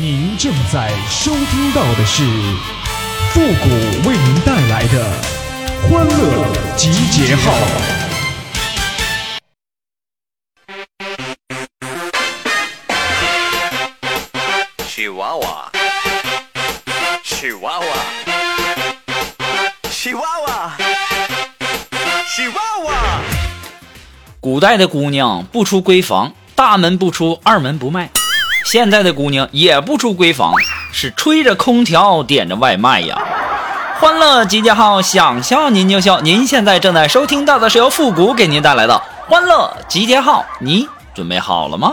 您正在收听到的是复古为您带来的欢乐集结号。喜娃娃，喜娃娃，喜娃娃，喜娃娃。古代的姑娘不出闺房，大门不出，二门不迈。现在的姑娘也不出闺房，是吹着空调，点着外卖呀。欢乐集结号，想笑您就笑。您现在正在收听到的是由复古给您带来的欢乐集结号，你准备好了吗？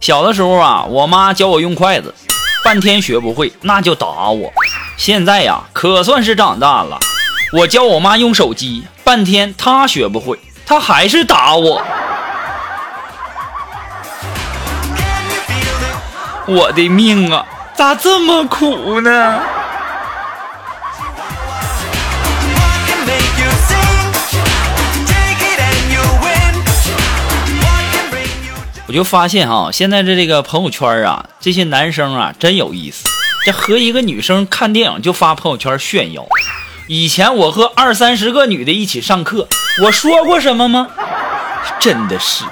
小的时候啊，我妈教我用筷子，半天学不会，那就打我。现在呀，可算是长大了。我教我妈用手机，半天她学不会，她还是打我。我的命啊，咋这么苦呢？我就发现啊，现在的这个朋友圈啊，这些男生啊真有意思。这和一个女生看电影就发朋友圈炫耀。以前我和二三十个女的一起上课，我说过什么吗？真的是。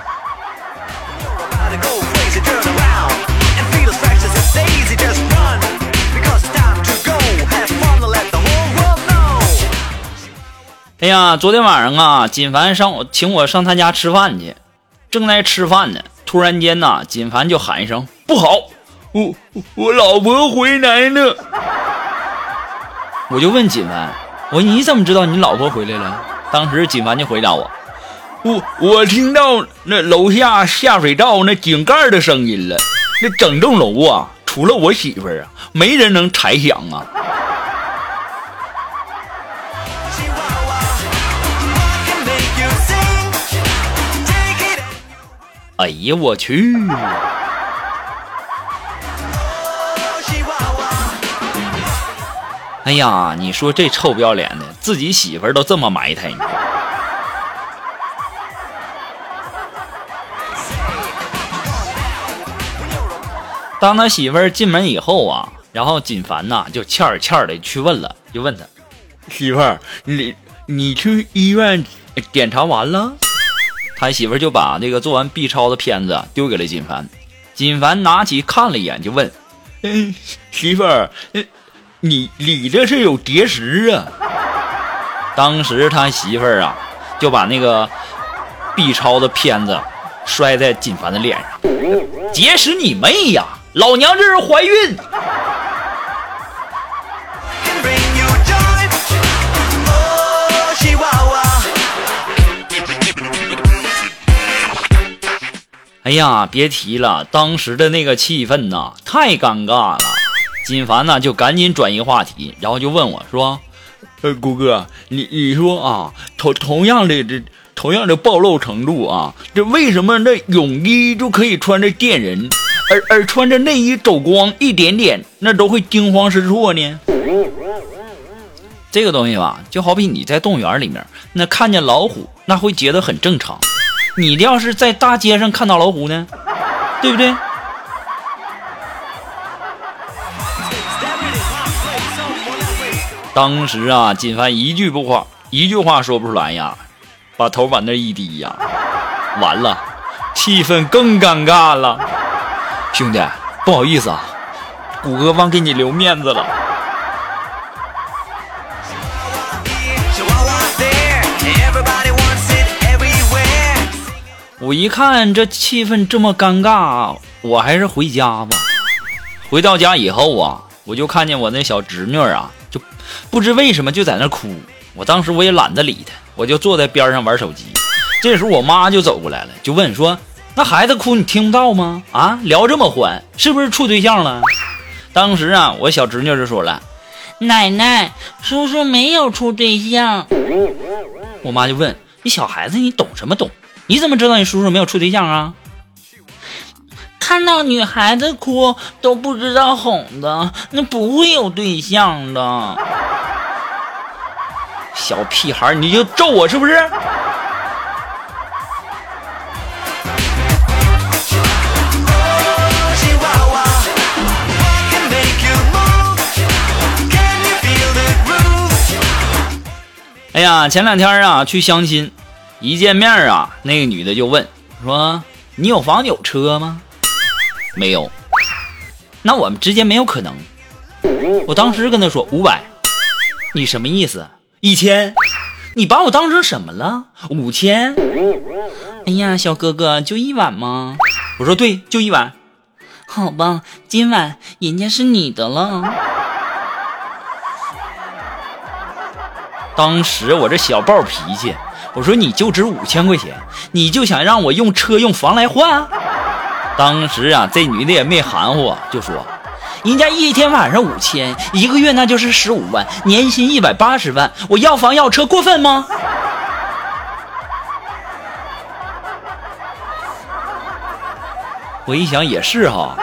哎呀，昨天晚上啊，锦凡上我请我上他家吃饭去，正在吃饭呢，突然间呐，锦凡就喊一声：“不好，我我老婆回来了。”我就问锦凡。我说你怎么知道你老婆回来了？”当时锦凡就回答我：“我我听到那楼下下水道那井盖的声音了，那整栋楼啊，除了我媳妇儿啊，没人能拆响啊。”哎呀，我去！哎呀，你说这臭不要脸的，自己媳妇儿都这么埋汰你。当他媳妇儿进门以后啊，然后锦凡呐就欠儿欠儿的去问了，就问他媳妇儿，你你去医院检查完了？他媳妇儿就把那个做完 B 超的片子啊丢给了锦凡，锦凡拿起看了一眼，就问：“嗯，媳妇儿，呃你你这是有结石啊？”当时他媳妇儿啊就把那个 B 超的片子摔在锦凡的脸上，结石你妹呀！老娘这是怀孕。Oh. 哎呀，别提了，当时的那个气氛呐，太尴尬了。锦凡呢就赶紧转移话题，然后就问我说：“呃，谷哥，你你说啊，同同样的这同样的暴露程度啊，这为什么那泳衣就可以穿着电人，而而穿着内衣走光一点点，那都会惊慌失措呢？”这个东西吧，就好比你在动物园里面，那看见老虎，那会觉得很正常。你要是在大街上看到老虎呢，对不对？当时啊，锦凡一句不话，一句话说不出来呀，把头往那一低呀，完了，气氛更尴尬了。兄弟，不好意思啊，谷歌忘给你留面子了。我一看这气氛这么尴尬，我还是回家吧。回到家以后啊，我就看见我那小侄女啊，就不知为什么就在那哭。我当时我也懒得理他，我就坐在边上玩手机。这时候我妈就走过来了，就问说：“那孩子哭你听不到吗？啊，聊这么欢，是不是处对象了？”当时啊，我小侄女就说了：“奶奶，叔叔没有处对象。我妈就问你小孩子你懂什么懂？你怎么知道你叔叔没有处对象啊？看到女孩子哭都不知道哄的，那不会有对象的。小屁孩，你就咒我是不是？哎呀，前两天啊去相亲，一见面啊，那个女的就问说：“你有房有车吗？”没有。那我们之间没有可能。我当时跟他说五百，你什么意思？一千？你把我当成什么了？五千？哎呀，小哥哥，就一晚吗？我说对，就一晚。好吧，今晚人家是你的了。当时我这小暴脾气，我说你就值五千块钱，你就想让我用车用房来换？当时啊，这女的也没含糊，就说人家一天晚上五千，一个月那就是十五万，年薪一百八十万，我要房要车过分吗？我一想也是哈。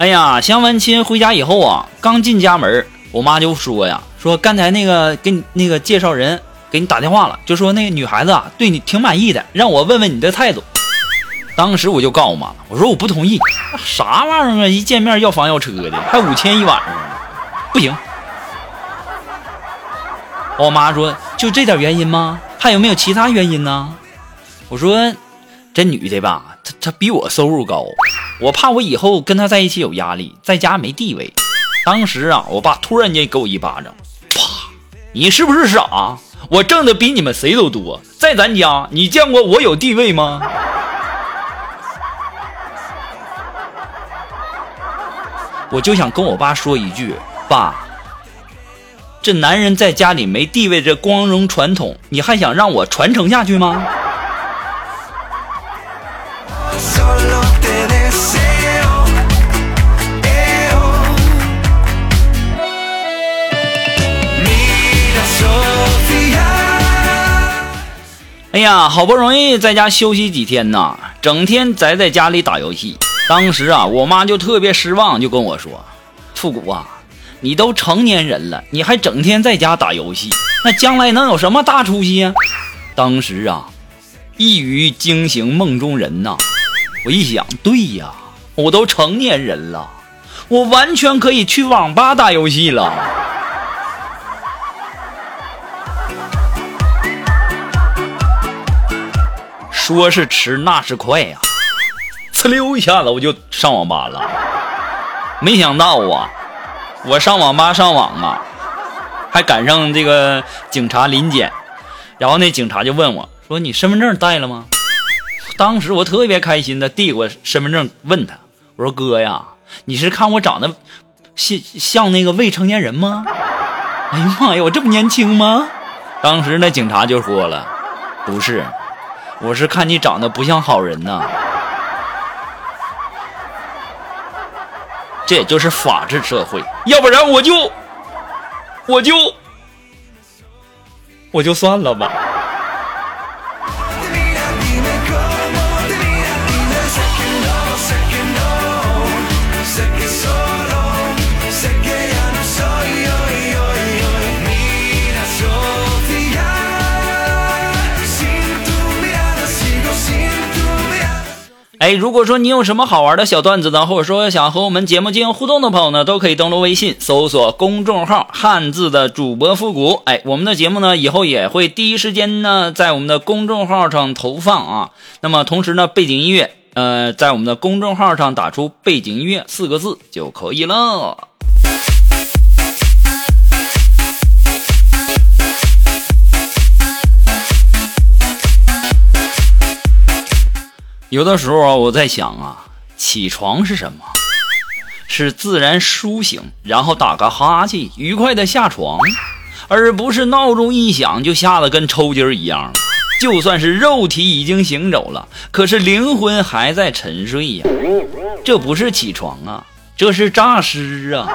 哎呀，相完亲回家以后啊，刚进家门，我妈就说呀，说刚才那个给你那个介绍人给你打电话了，就说那个女孩子啊对你挺满意的，让我问问你的态度。当时我就告诉我妈了，我说我不同意，啥玩意儿啊，一见面要房要车的，还五千一晚上呢，不行。我妈说就这点原因吗？还有没有其他原因呢？我说这女的吧，她她比我收入高，我怕我以后跟他在一起有压力，在家没地位。当时啊，我爸突然间给我一巴掌，啪！你是不是傻？我挣的比你们谁都多，在咱家你见过我有地位吗？我就想跟我爸说一句，爸，这男人在家里没地位这光荣传统，你还想让我传承下去吗？哎呀，好不容易在家休息几天呐，整天宅在家里打游戏。当时啊，我妈就特别失望，就跟我说：“复古啊，你都成年人了，你还整天在家打游戏，那将来能有什么大出息呀？”当时啊，一语惊醒梦中人呐。我一想，对呀，我都成年人了，我完全可以去网吧打游戏了。说是迟，那是快呀、呲溜一下子我就上网吧了。没想到啊，我上网吧上网啊，还赶上这个警察临检，然后那警察就问我说：“你身份证带了吗？”当时我特别开心的递过身份证问他，我说：“哥呀，你是看我长得像像那个未成年人吗？”哎呀妈呀，我这么年轻吗？当时那警察就说了：“不是，我是看你长得不像好人呐。”这也就是法治社会，要不然我就我就我就算了吧。哎，如果说你有什么好玩的小段子呢，或者说想和我们节目进行互动的朋友呢，都可以登录微信搜索公众号“汉字的主播复古”。哎，我们的节目呢以后也会第一时间呢在我们的公众号上投放啊。那么同时呢，背景音乐呃在我们的公众号上打出“背景音乐”四个字就可以了。有的时候啊，我在想啊，起床是什么？是自然苏醒，然后打个哈欠，愉快的下床，而不是闹钟一响就吓得跟抽筋儿一样。就算是肉体已经行走了，可是灵魂还在沉睡呀。这不是起床啊，这是诈尸啊！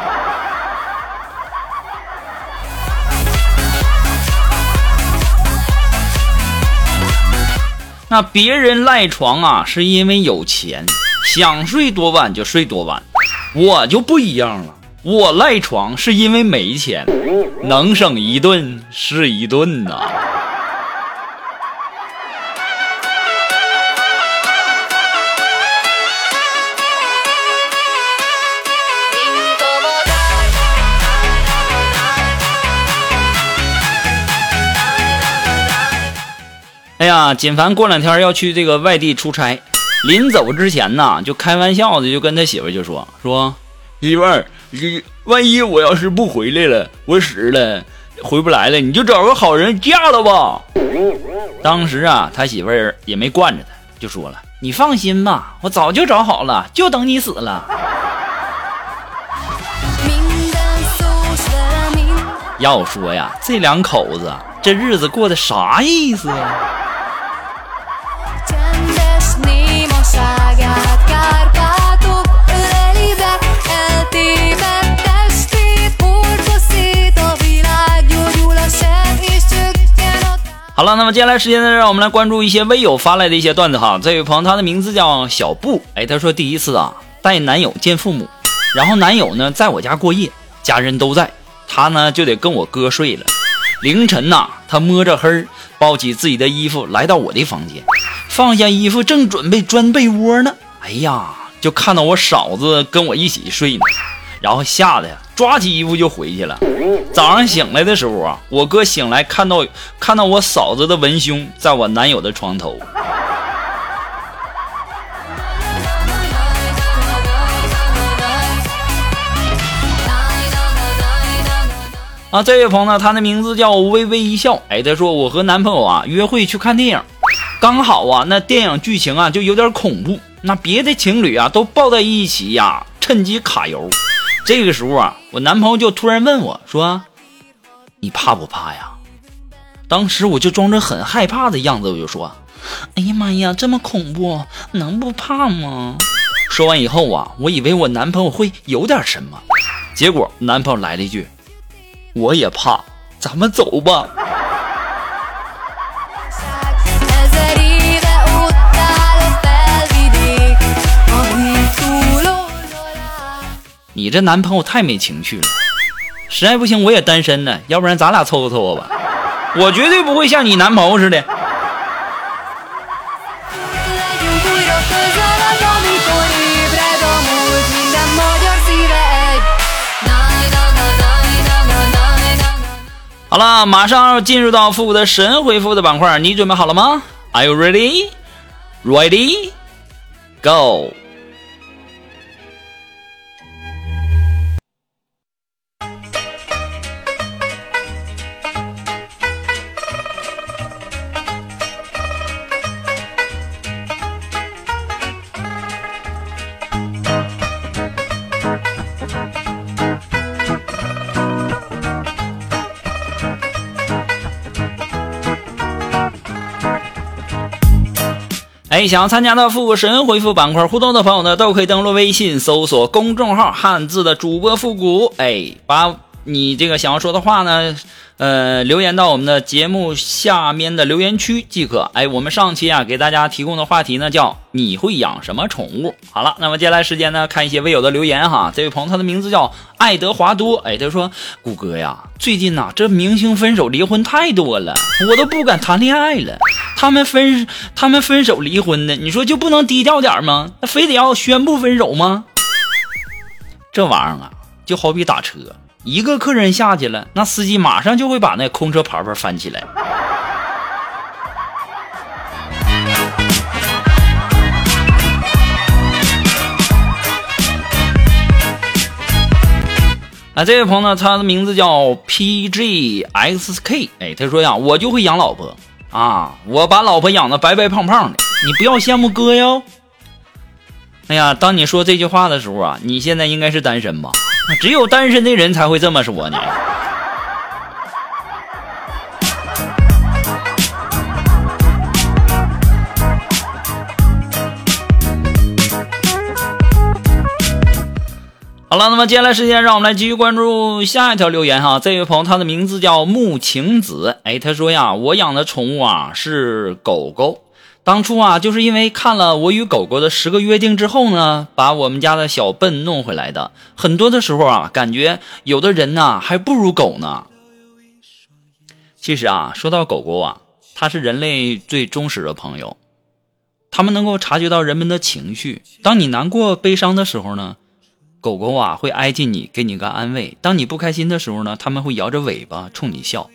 那别人赖床啊，是因为有钱，想睡多晚就睡多晚。我就不一样了，我赖床是因为没钱，能省一顿是一顿呐。哎呀，锦凡过两天要去这个外地出差，临走之前呢，就开玩笑的就跟他媳妇就说说，媳妇儿，你万一我要是不回来了，我死了，回不来了，你就找个好人嫁了吧。当时啊，他媳妇儿也没惯着他，就说了，你放心吧，我早就找好了，就等你死了。要说呀，这两口子这日子过得啥意思呀？好了，那么接下来时间呢，让我们来关注一些微友发来的一些段子哈。这位朋友他的名字叫小布，哎，他说第一次啊带男友见父母，然后男友呢在我家过夜，家人都在，他呢就得跟我哥睡了。凌晨呐、他摸着黑儿抱起自己的衣服来到我的房间，放下衣服正准备钻被窝呢，哎呀，就看到我嫂子跟我一起睡呢，然后吓得呀抓起衣服就回去了。早上醒来的时候啊，我哥醒来看到看到我嫂子的文胸在我男友的床头。啊，这位朋友呢，他的名字叫微微一笑。哎，他说我和男朋友啊约会去看电影，刚好啊那电影剧情啊就有点恐怖，那别的情侣啊都抱在一起呀，趁机卡油。这个时候啊，我男朋友就突然问我说：“你怕不怕呀？”当时我就装着很害怕的样子，我就说：“哎呀妈呀，这么恐怖，能不怕吗？”说完以后啊，我以为我男朋友会有点什么，结果男朋友来了一句：“我也怕，咱们走吧。你这男朋友太没情趣了。实在不行我也单身呢要不然咱俩凑合凑合吧。我绝对不会像你男朋友似的。好了马上要进入到复古的神回复的板块你准备好了吗？Are you ready? Ready? Go. 想要参加到复古神回复板块互动的朋友呢，都可以登录微信搜索公众号“汉字的主播复古”，哎，把你这个想要说的话呢，呃，留言到我们的节目下面的留言区即可。哎，我们上期啊给大家提供的话题呢叫“你会养什么宠物”。好了，那么接下来时间呢，看一些微友的留言哈。这位朋友他的名字叫爱德华多，哎，他说：“谷歌呀，最近呐、这明星分手离婚太多了，我都不敢谈恋爱了。他们分他们分手离婚的，你说就不能低调点吗？那非得要宣布分手吗？这玩意儿啊，就好比打车，一个客人下去了，那司机马上就会把那空车牌牌翻起来。啊，这位朋友呢，他的名字叫 PGXK，哎，他说呀，我就会养老婆啊，我把老婆养的白白胖胖的，你不要羡慕哥哟。哎呀，当你说这句话的时候啊，你现在应该是单身吧？只有单身的人才会这么说呢。好了，那么接下来时间，让我们来继续关注下一条留言哈。这位朋友他的名字叫木晴子，哎，他说呀，我养的宠物啊是狗狗，当初啊，就是因为看了《我与狗狗的十个约定》之后呢，把我们家的小笨弄回来的。很多的时候啊，感觉有的人呐、还不如狗呢。其实啊，说到狗狗啊，它是人类最忠实的朋友，它们能够察觉到人们的情绪。当你难过、悲伤的时候呢，狗狗啊会挨近你，给你个安慰；当你不开心的时候呢，它们会摇着尾巴冲你笑。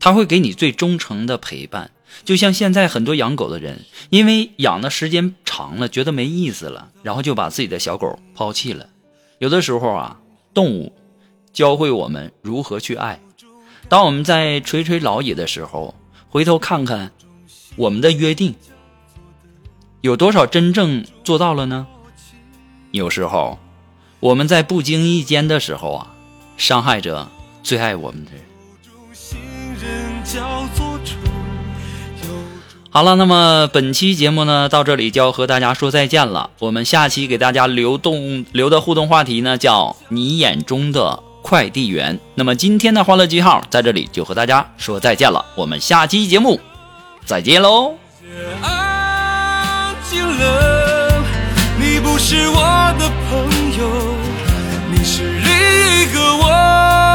它会给你最忠诚的陪伴。就像现在很多养狗的人，因为养的时间长了，觉得没意思了，然后就把自己的小狗抛弃了。有的时候啊，动物教会我们如何去爱。当我们在垂垂老矣的时候，回头看看我们的约定，有多少真正做到了呢？有时候我们在不经意间的时候啊，伤害着最爱我们的人。好了，那么本期节目呢，到这里就要和大家说再见了。我们下期给大家留动留的互动话题呢，叫你眼中的快递员。那么今天的欢乐记号在这里就和大家说再见了，我们下期节目再见喽。安静了，你不是我的朋友，个我。